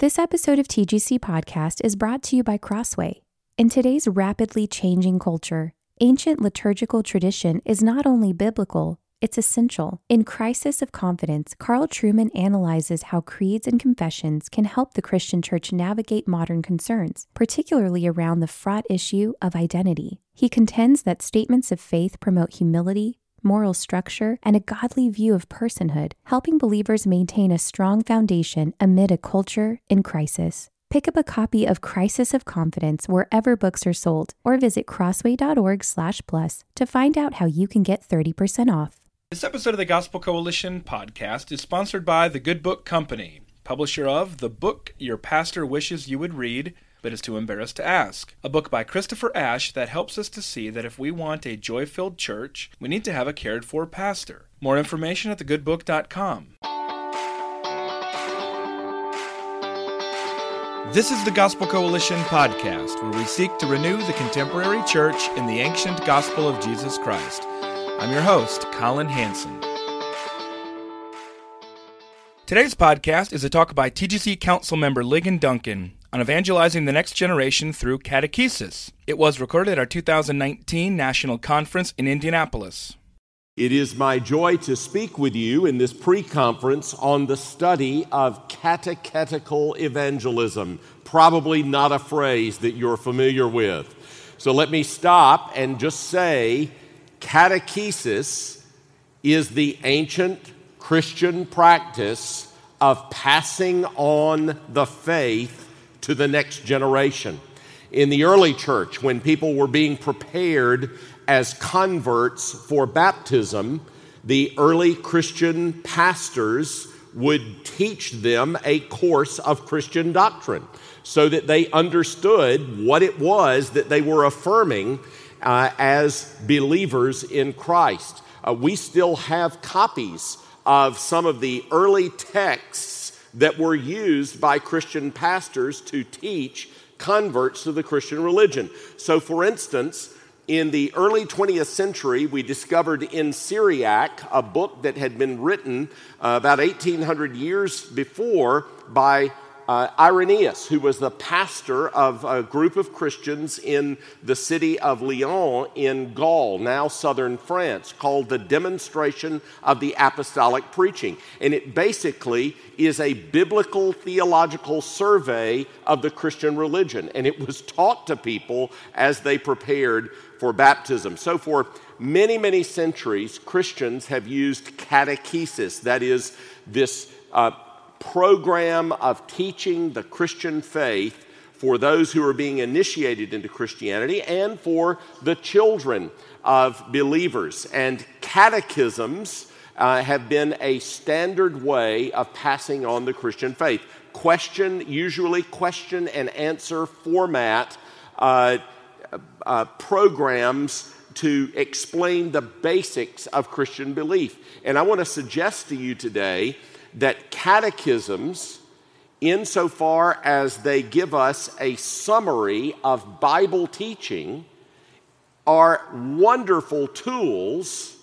This episode of TGC Podcast is brought to you by Crossway. In today's rapidly changing culture, ancient liturgical tradition is not only biblical, it's essential. In Crisis of Confidence, Carl Trueman analyzes how creeds and confessions can help the Christian church navigate modern concerns, particularly around the fraught issue of identity. He contends that statements of faith promote humility, moral structure, and a godly view of personhood, helping believers maintain a strong foundation amid a culture in crisis. Pick up a copy of Crisis of Confidence wherever books are sold, or visit crossway.org/plus to find out how you can get 30% off. This episode of the Gospel Coalition podcast is sponsored by the Good Book Company, publisher of The Book Your Pastor Wishes You Would Read but is too embarrassed to ask. A book by Christopher Ash that helps us to see that if we want a joy filled church, we need to have a cared for pastor. More information at thegoodbook.com. This is the Gospel Coalition podcast, where we seek to renew the contemporary church in the ancient gospel of Jesus Christ. I'm your host, Colin Hansen. Today's podcast is a talk by TGC Council member Ligon Duncan on evangelizing the next generation through catechesis. It was recorded at our 2019 National Conference in Indianapolis. It is my joy to speak with you in this pre conference on the study of catechetical evangelism. Probably not a phrase that you're familiar with. So let me stop and just say catechesis is the ancient Christian practice of passing on the faith to the next generation. In the early church, when people were being prepared as converts for baptism, the early Christian pastors would teach them a course of Christian doctrine so that they understood what it was that they were affirming uh, as believers in Christ. Uh, we still have copies of some of the early texts that were used by Christian pastors to teach converts to the Christian religion. So, for instance, in the early 20th century, we discovered in Syriac a book that had been written uh, about 1800 years before by uh, Irenaeus, who was the pastor of a group of Christians in the city of Lyon in Gaul, now southern France, called the Demonstration of the Apostolic Preaching. And it basically is a biblical theological survey of the Christian religion. And it was taught to people as they prepared for baptism. So, for many, many centuries, Christians have used catechesis, that is, this. Uh, program of teaching the Christian faith for those who are being initiated into Christianity and for the children of believers. And catechisms uh, have been a standard way of passing on the Christian faith. Question, usually question and answer format uh, uh, programs to explain the basics of Christian belief. And I want to suggest to you today that catechisms, insofar as they give us a summary of Bible teaching, are wonderful tools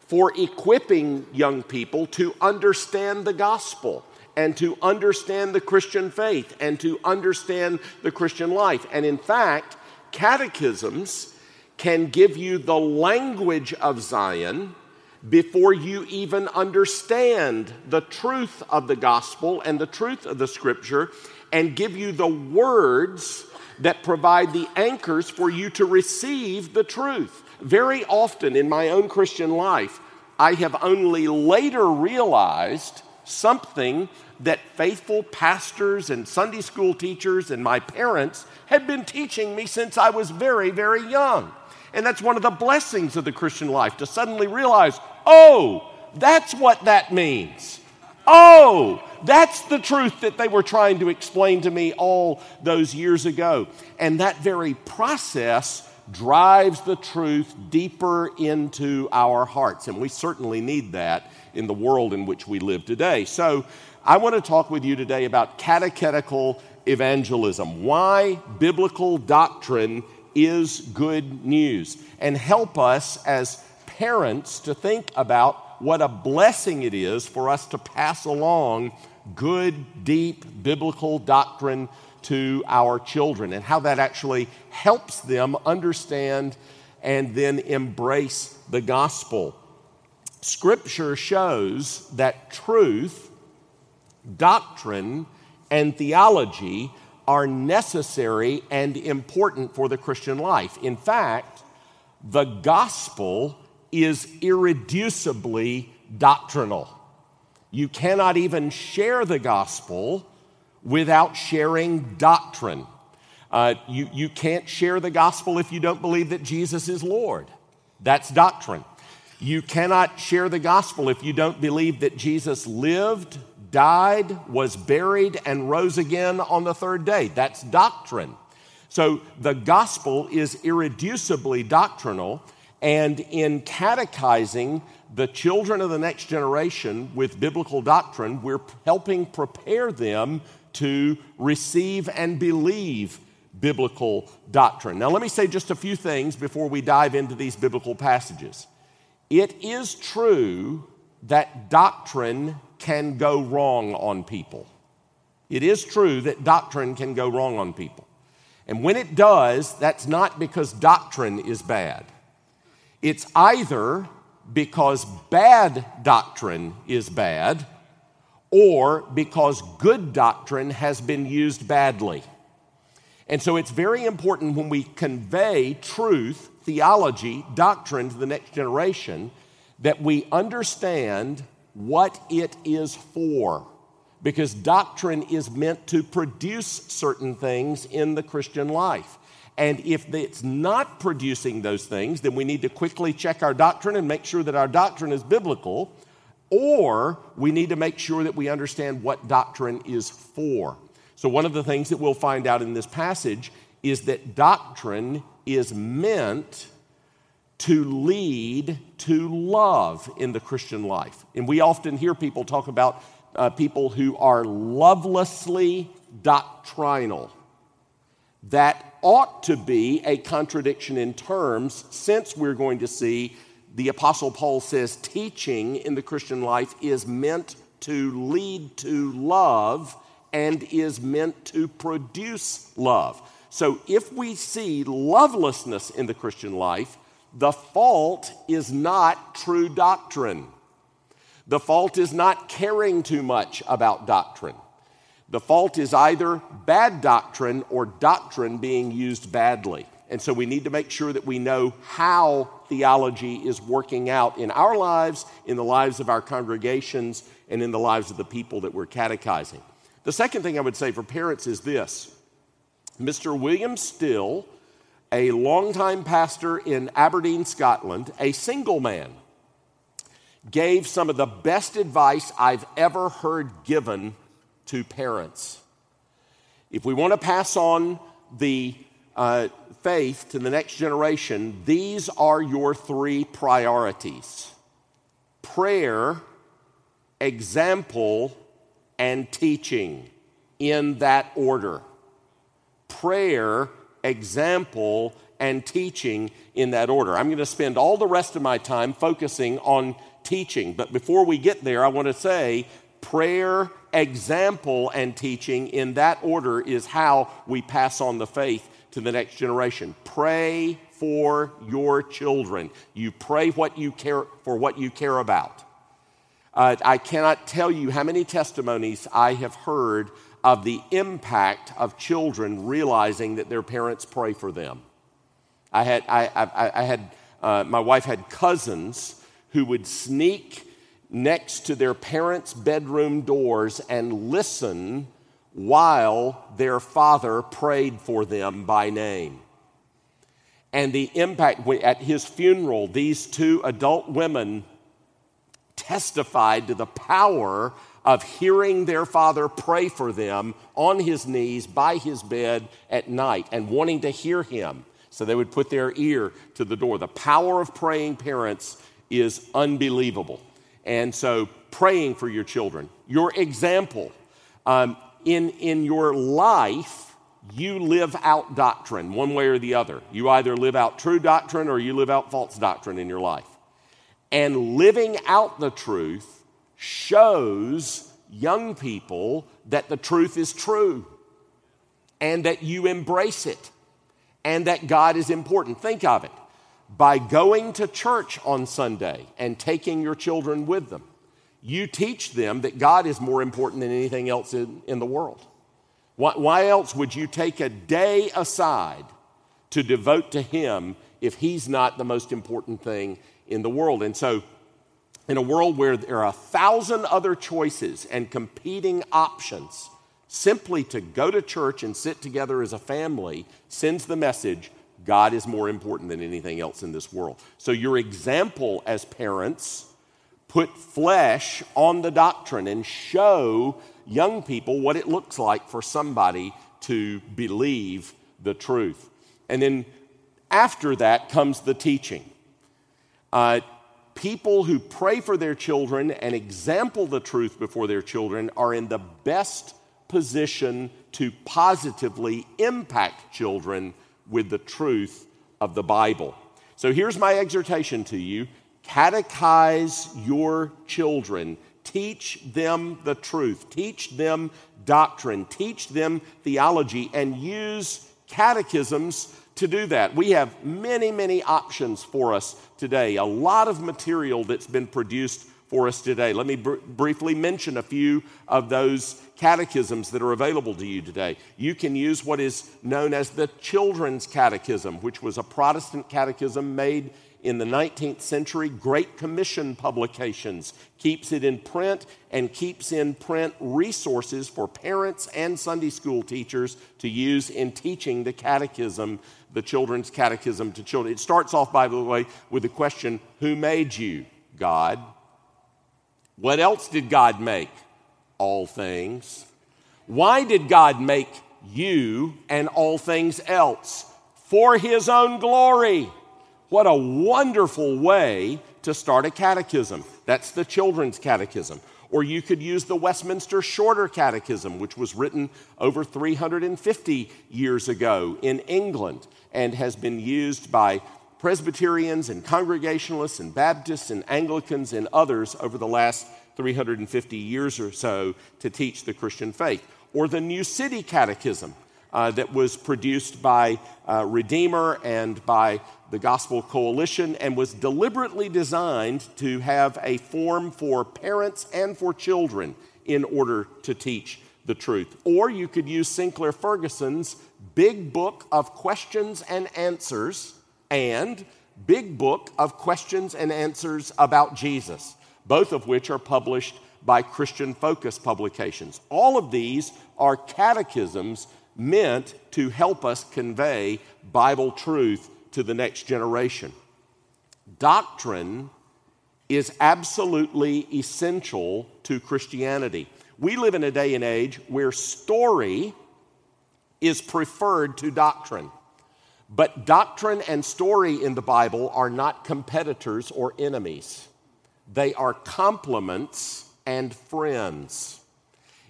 for equipping young people to understand the gospel and to understand the Christian faith and to understand the Christian life. And in fact, catechisms can give you the language of Zion before you even understand the truth of the gospel and the truth of the scripture and give you the words that provide the anchors for you to receive the truth. Very often in my own Christian life, I have only later realized something that faithful pastors and Sunday school teachers and my parents had been teaching me since I was very, very young. And that's one of the blessings of the Christian life to suddenly realize, oh, that's what that means. Oh, that's the truth that they were trying to explain to me all those years ago. And that very process drives the truth deeper into our hearts. And we certainly need that in the world in which we live today. So, I want to talk with you today about catechetical evangelism, why biblical doctrine is good news, and help us as parents to think about what a blessing it is for us to pass along good, deep biblical doctrine to our children and how that actually helps them understand and then embrace the gospel. Scripture shows that truth, doctrine, and theology are necessary and important for the Christian life. In fact, the gospel is irreducibly doctrinal. You cannot even share the gospel without sharing doctrine. Uh, you, you can't share the gospel if you don't believe that Jesus is Lord. That's doctrine. You cannot share the gospel if you don't believe that Jesus lived, died, was buried, and rose again on the third day. That's doctrine. So the gospel is irreducibly doctrinal, and in catechizing the children of the next generation with biblical doctrine, we're helping prepare them to receive and believe biblical doctrine. Now, let me say just a few things before we dive into these biblical passages. It is true that doctrine can go wrong on people. It is true that doctrine can go wrong on people. And when it does, that's not because doctrine is bad. It's either because bad doctrine is bad or because good doctrine has been used badly. And so it's very important when we convey truth, theology, doctrine to the next generation that we understand what it is for. Because doctrine is meant to produce certain things in the Christian life. And if it's not producing those things, then we need to quickly check our doctrine and make sure that our doctrine is biblical or we need to make sure that we understand what doctrine is for. So, one of the things that we'll find out in this passage is that doctrine is meant to lead to love in the Christian life. And we often hear people talk about uh, people who are lovelessly doctrinal. That ought to be a contradiction in terms, since we're going to see the Apostle Paul says teaching in the Christian life is meant to lead to love and is meant to produce love. So if we see lovelessness in the Christian life, the fault is not true doctrine. The fault is not caring too much about doctrine. The fault is either bad doctrine or doctrine being used badly. And so we need to make sure that we know how theology is working out in our lives, in the lives of our congregations, and in the lives of the people that we're catechizing. The second thing I would say for parents is this Mr. William Still, a longtime pastor in Aberdeen, Scotland, a single man, gave some of the best advice I've ever heard given to parents. If we want to pass on the uh, faith to the next generation, these are your three priorities prayer, example, and teaching in that order. Prayer, example, and teaching in that order. I'm going to spend all the rest of my time focusing on teaching, but before we get there, I want to say prayer, example, and teaching in that order is how we pass on the faith to the next generation. Pray for your children. You pray what you care for what you care about. Uh, I cannot tell you how many testimonies I have heard of the impact of children realizing that their parents pray for them. I had, I, I, I had uh, my wife had cousins who would sneak next to their parents' bedroom doors and listen while their father prayed for them by name. And the impact at his funeral, these two adult women testified to the power of hearing their father pray for them on his knees by his bed at night and wanting to hear him. So they would put their ear to the door. The power of praying parents is unbelievable. And so, praying for your children, your example. Um, in, in your life, you live out doctrine one way or the other. You either live out true doctrine or you live out false doctrine in your life. And living out the truth shows young people that the truth is true and that you embrace it and that God is important. Think of it. By going to church on Sunday and taking your children with them, you teach them that God is more important than anything else in, in the world. Why, why else would you take a day aside to devote to Him if He's not the most important thing in the world? And so, in a world where there are a thousand other choices and competing options, simply to go to church and sit together as a family sends the message God is more important than anything else in this world. So, your example as parents put flesh on the doctrine and show young people what it looks like for somebody to believe the truth. And then after that comes the teaching. Uh, people who pray for their children and example the truth before their children are in the best position to positively impact children with the truth of the Bible. So here's my exhortation to you. Catechize your children, teach them the truth, teach them doctrine, teach them theology, and use catechisms to do that. We have many, many options for us today, a lot of material that's been produced for us today. Let me br- briefly mention a few of those catechisms that are available to you today. You can use what is known as the Children's Catechism, which was a Protestant catechism made in the 19th century. Great Commission publications keeps it in print and keeps in print resources for parents and Sunday school teachers to use in teaching the catechism, the children's catechism to children. It starts off, by the way, with the question Who made you? God. What else did God make? All things. Why did God make you and all things else? For his own glory. What a wonderful way to start a catechism. That's the children's catechism. Or you could use the Westminster Shorter Catechism, which was written over 350 years ago in England and has been used by Presbyterians and Congregationalists and Baptists and Anglicans and others over the last 350 years or so to teach the Christian faith. Or the New City Catechism uh, that was produced by uh, Redeemer and by the Gospel Coalition and was deliberately designed to have a form for parents and for children in order to teach the truth. Or you could use Sinclair Ferguson's Big Book of Questions and Answers and Big Book of Questions and Answers about Jesus, both of which are published by Christian Focus Publications. All of these are catechisms meant to help us convey Bible truth to the next generation. Doctrine is absolutely essential to Christianity. We live in a day and age where story is preferred to doctrine. But doctrine and story in the Bible are not competitors or enemies, they are complements and friends.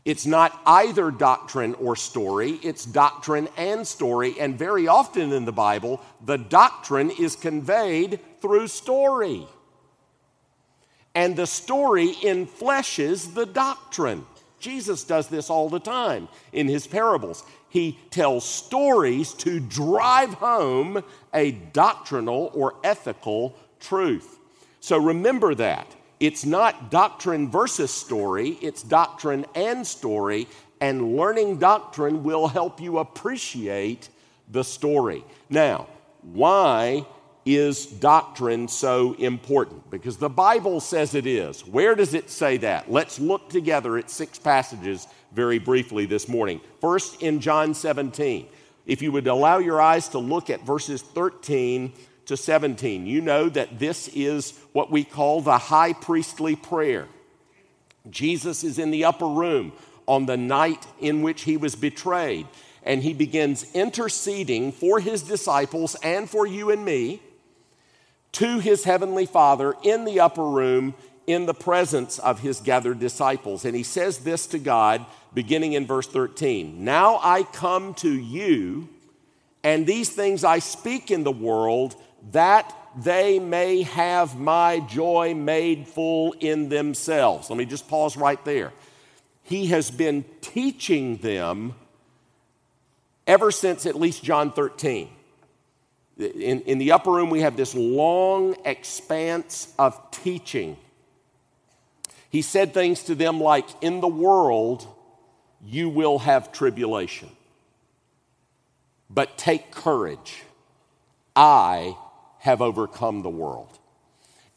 It's not either doctrine or story, it's doctrine and story. And very often in the Bible, the doctrine is conveyed through story. And the story enfleshes the doctrine. Jesus does this all the time in his parables he tells stories to drive home a doctrinal or ethical truth. So remember that. It's not doctrine versus story, it's doctrine and story, and learning doctrine will help you appreciate the story. Now, why is doctrine so important? Because the Bible says it is. Where does it say that? Let's look together at six passages very briefly this morning. First, in John 17. If you would allow your eyes to look at verses 13 to 17, you know that this is what we call the high priestly prayer. Jesus is in the upper room on the night in which he was betrayed, and he begins interceding for his disciples and for you and me to his heavenly Father in the upper room in the presence of his gathered disciples. And he says this to God beginning in verse 13 Now I come to you, and these things I speak in the world, that they may have my joy made full in themselves. Let me just pause right there. He has been teaching them ever since at least John 13. In, in the upper room, we have this long expanse of teaching. He said things to them like, In the world, you will have tribulation. But take courage. I have overcome the world.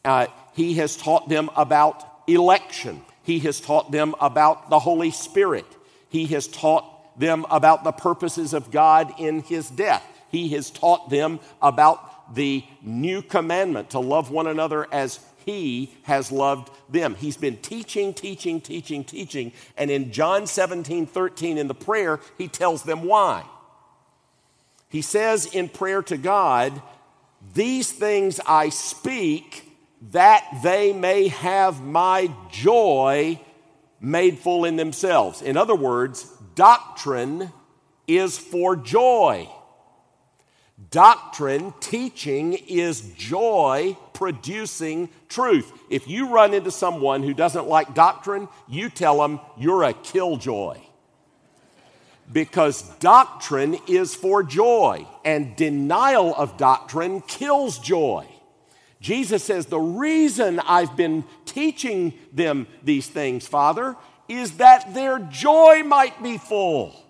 Uh, he has taught them about election. He has taught them about the Holy Spirit. He has taught them about the purposes of God in His death. He has taught them about the new commandment to love one another as He has loved them. He's been teaching, teaching, teaching, teaching. And in John 17, 13, in the prayer, He tells them why. He says in prayer to God, These things I speak that they may have my joy made full in themselves. In other words, doctrine is for joy. Doctrine, teaching, is joy producing truth. If you run into someone who doesn't like doctrine, you tell them you're a killjoy. Because doctrine is for joy, and denial of doctrine kills joy. Jesus says, The reason I've been teaching them these things, Father, is that their joy might be full.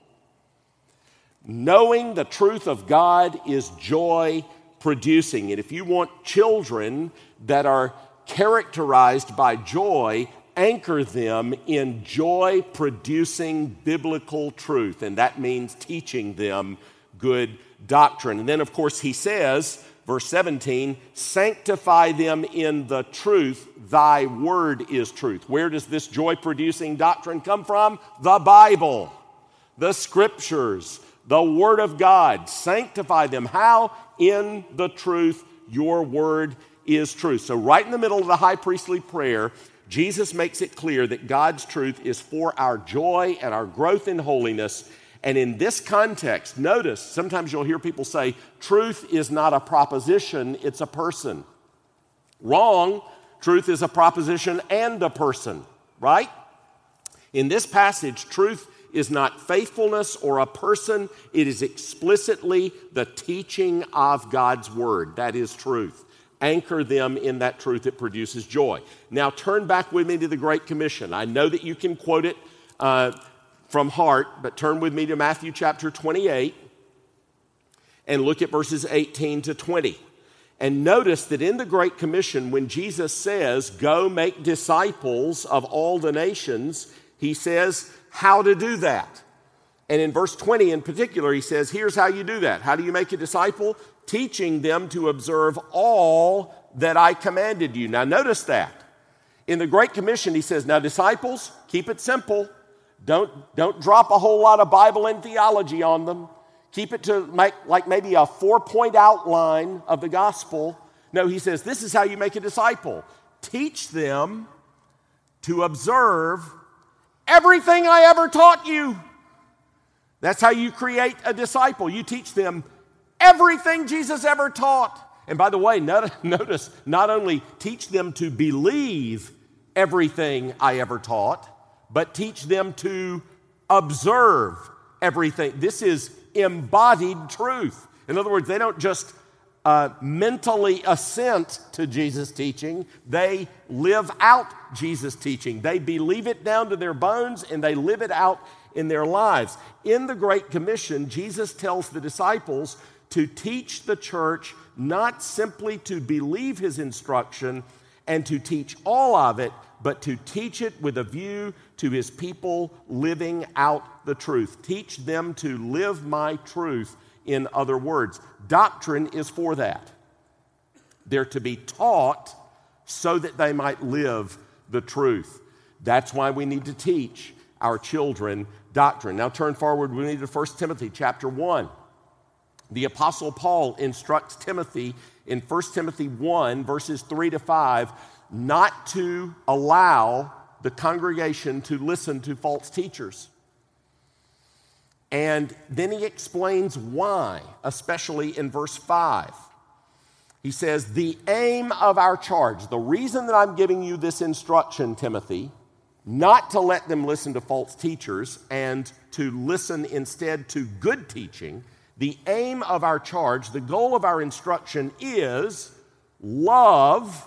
Knowing the truth of God is joy producing. And if you want children that are characterized by joy, anchor them in joy producing biblical truth. And that means teaching them good doctrine. And then, of course, he says, verse 17, sanctify them in the truth. Thy word is truth. Where does this joy producing doctrine come from? The Bible, the scriptures, the word of God. Sanctify them. How? In the truth. Your word is truth. So, right in the middle of the high priestly prayer, Jesus makes it clear that God's truth is for our joy and our growth in holiness and in this context, notice sometimes you'll hear people say, truth is not a proposition, it's a person. Wrong. Truth is a proposition and a person, right? In this passage, truth is not faithfulness or a person, it is explicitly the teaching of God's word. That is truth. Anchor them in that truth it produces joy. Now, turn back with me to the Great Commission. I know that you can quote it. Uh, from heart, but turn with me to Matthew chapter 28 and look at verses 18 to 20. And notice that in the Great Commission, when Jesus says, Go make disciples of all the nations, he says how to do that. And in verse 20 in particular, he says, Here's how you do that. How do you make a disciple? Teaching them to observe all that I commanded you. Now, notice that. In the Great Commission, he says, Now, disciples, keep it simple. Don't, don't drop a whole lot of Bible and theology on them. Keep it to make, like maybe a four point outline of the gospel. No, he says, this is how you make a disciple. Teach them to observe everything I ever taught you. That's how you create a disciple. You teach them everything Jesus ever taught. And by the way, notice not only teach them to believe everything I ever taught, but teach them to observe everything. This is embodied truth. In other words, they don't just uh, mentally assent to Jesus' teaching, they live out Jesus' teaching. They believe it down to their bones and they live it out in their lives. In the Great Commission, Jesus tells the disciples to teach the church not simply to believe his instruction and to teach all of it, but to teach it with a view to his people living out the truth. Teach them to live my truth, in other words. Doctrine is for that. They're to be taught so that they might live the truth. That's why we need to teach our children doctrine. Now turn forward, we need to 1 Timothy chapter 1. The Apostle Paul instructs Timothy in 1 Timothy 1, verses 3 to 5, not to allow the congregation to listen to false teachers. And then he explains why, especially in verse 5. He says, The aim of our charge, the reason that I'm giving you this instruction, Timothy, not to let them listen to false teachers and to listen instead to good teaching, the aim of our charge, the goal of our instruction is love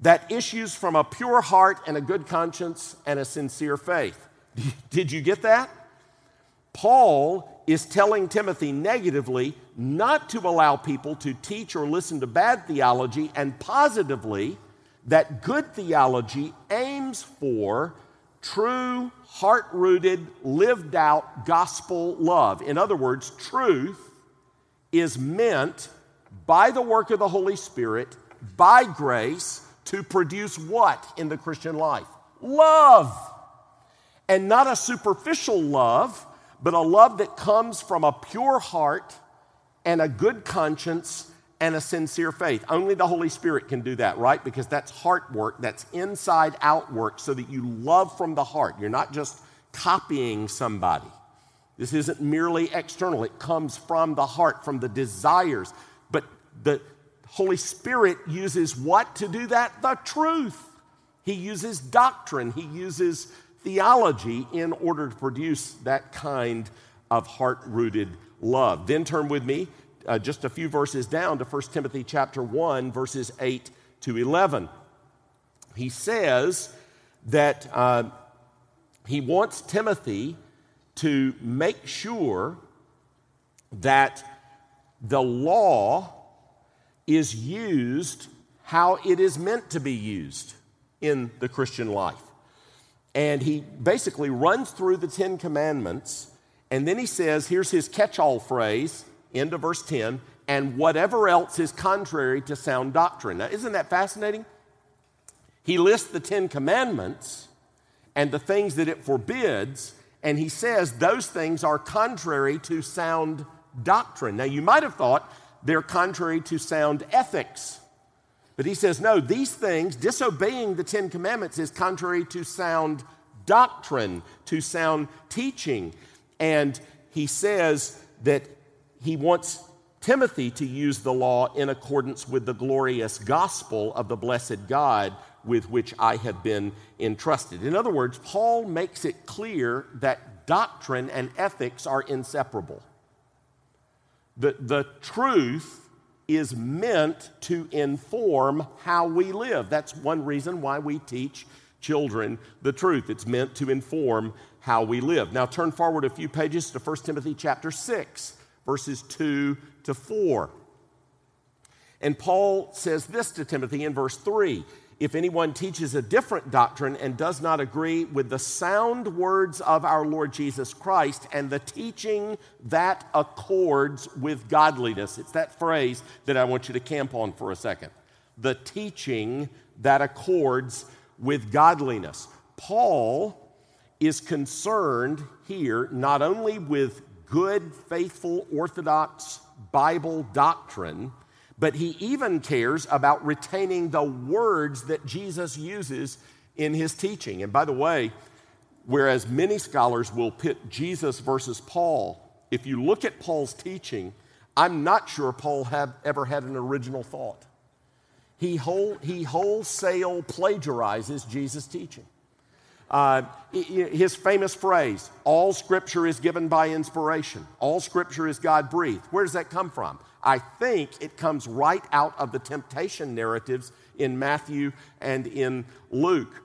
that issues from a pure heart and a good conscience and a sincere faith. Did you get that? Paul is telling Timothy negatively not to allow people to teach or listen to bad theology, and positively that good theology aims for true, heart rooted, lived out gospel love. In other words, truth is meant by the work of the Holy Spirit, by grace, to produce what in the Christian life? Love. And not a superficial love, but a love that comes from a pure heart and a good conscience and a sincere faith. Only the Holy Spirit can do that, right? Because that's heart work, that's inside out work, so that you love from the heart. You're not just copying somebody. This isn't merely external, it comes from the heart, from the desires. But the Holy Spirit uses what to do that? The truth. He uses doctrine, He uses theology in order to produce that kind of heart rooted love. Then turn with me uh, just a few verses down to 1 Timothy chapter 1, verses 8 to 11. He says that uh, he wants Timothy to make sure that the law is used how it is meant to be used in the Christian life. And he basically runs through the Ten Commandments, and then he says, here's his catch all phrase, end of verse 10, and whatever else is contrary to sound doctrine. Now, isn't that fascinating? He lists the Ten Commandments and the things that it forbids, and he says those things are contrary to sound doctrine. Now, you might have thought they're contrary to sound ethics. But he says, no, these things, disobeying the Ten Commandments, is contrary to sound doctrine, to sound teaching. And he says that he wants Timothy to use the law in accordance with the glorious gospel of the blessed God with which I have been entrusted. In other words, Paul makes it clear that doctrine and ethics are inseparable. The, the truth is meant to inform how we live. That's one reason why we teach children the truth. It's meant to inform how we live. Now turn forward a few pages to 1 Timothy chapter 6, verses 2 to 4. And Paul says this to Timothy in verse 3 if anyone teaches a different doctrine and does not agree with the sound words of our Lord Jesus Christ and the teaching that accords with godliness. It's that phrase that I want you to camp on for a second. The teaching that accords with godliness. Paul is concerned here not only with good, faithful, orthodox Bible doctrine but he even cares about retaining the words that Jesus uses in his teaching. And by the way, whereas many scholars will pit Jesus versus Paul, if you look at Paul's teaching, I'm not sure Paul have, ever had an original thought. He, whole, he wholesale plagiarizes Jesus' teaching. Uh, his famous phrase, all scripture is given by inspiration, all scripture is God breathed. Where does that come from? I think it comes right out of the temptation narratives in Matthew and in Luke.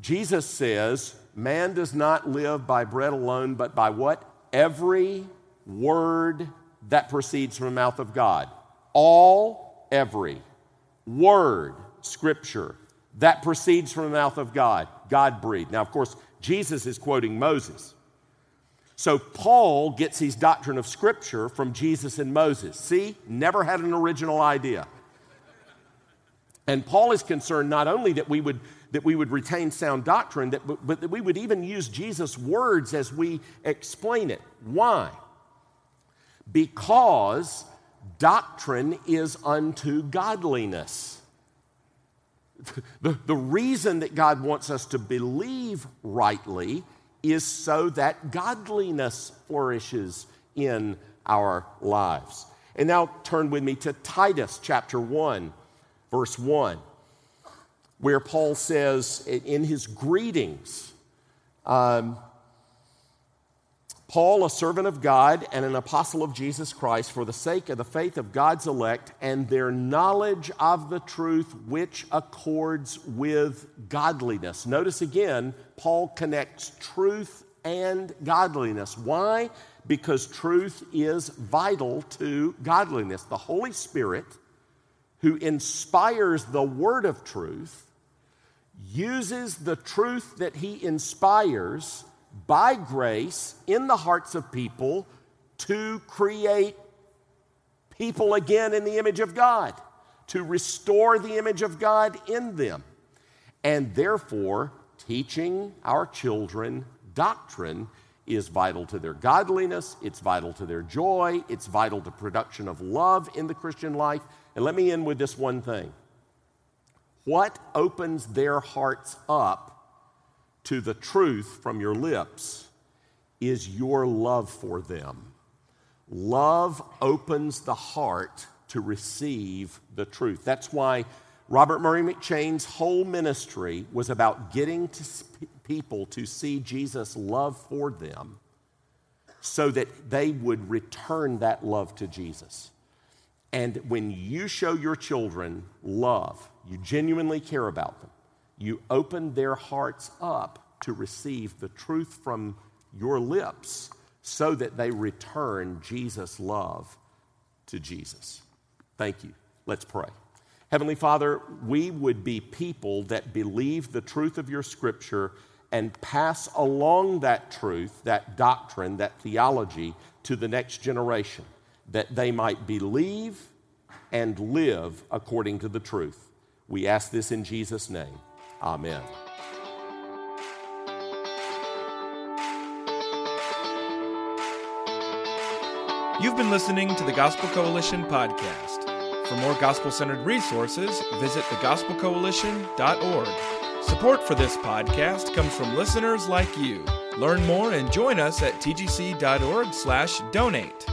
Jesus says, Man does not live by bread alone, but by what? Every word that proceeds from the mouth of God. All, every word, scripture that proceeds from the mouth of God, God breathed. Now, of course, Jesus is quoting Moses. So Paul gets his doctrine of scripture from Jesus and Moses. See, never had an original idea. And Paul is concerned not only that we would that we would retain sound doctrine, that, but that we would even use Jesus' words as we explain it. Why? Because doctrine is unto godliness. The, the reason that God wants us to believe rightly is so that godliness flourishes in our lives. And now turn with me to Titus chapter 1, verse 1, where Paul says in his greetings, um, Paul, a servant of God and an apostle of Jesus Christ, for the sake of the faith of God's elect and their knowledge of the truth which accords with godliness. Notice again, Paul connects truth and godliness. Why? Because truth is vital to godliness. The Holy Spirit, who inspires the word of truth, uses the truth that he inspires by grace in the hearts of people to create people again in the image of God, to restore the image of God in them. And therefore, teaching our children doctrine is vital to their godliness, it's vital to their joy, it's vital to production of love in the Christian life. And let me end with this one thing. What opens their hearts up to the truth from your lips is your love for them. Love opens the heart to receive the truth. That's why Robert Murray McCheyne's whole ministry was about getting to people to see Jesus' love for them so that they would return that love to Jesus. And when you show your children love, you genuinely care about them, you open their hearts up to receive the truth from your lips so that they return Jesus' love to Jesus. Thank you. Let's pray. Heavenly Father, we would be people that believe the truth of your scripture and pass along that truth, that doctrine, that theology to the next generation, that they might believe and live according to the truth. We ask this in Jesus' name. Amen. You've been listening to the Gospel Coalition podcast. For more gospel centered resources, visit thegospelcoalition.org. Support for this podcast comes from listeners like you. Learn more and join us at tgc.org/donate.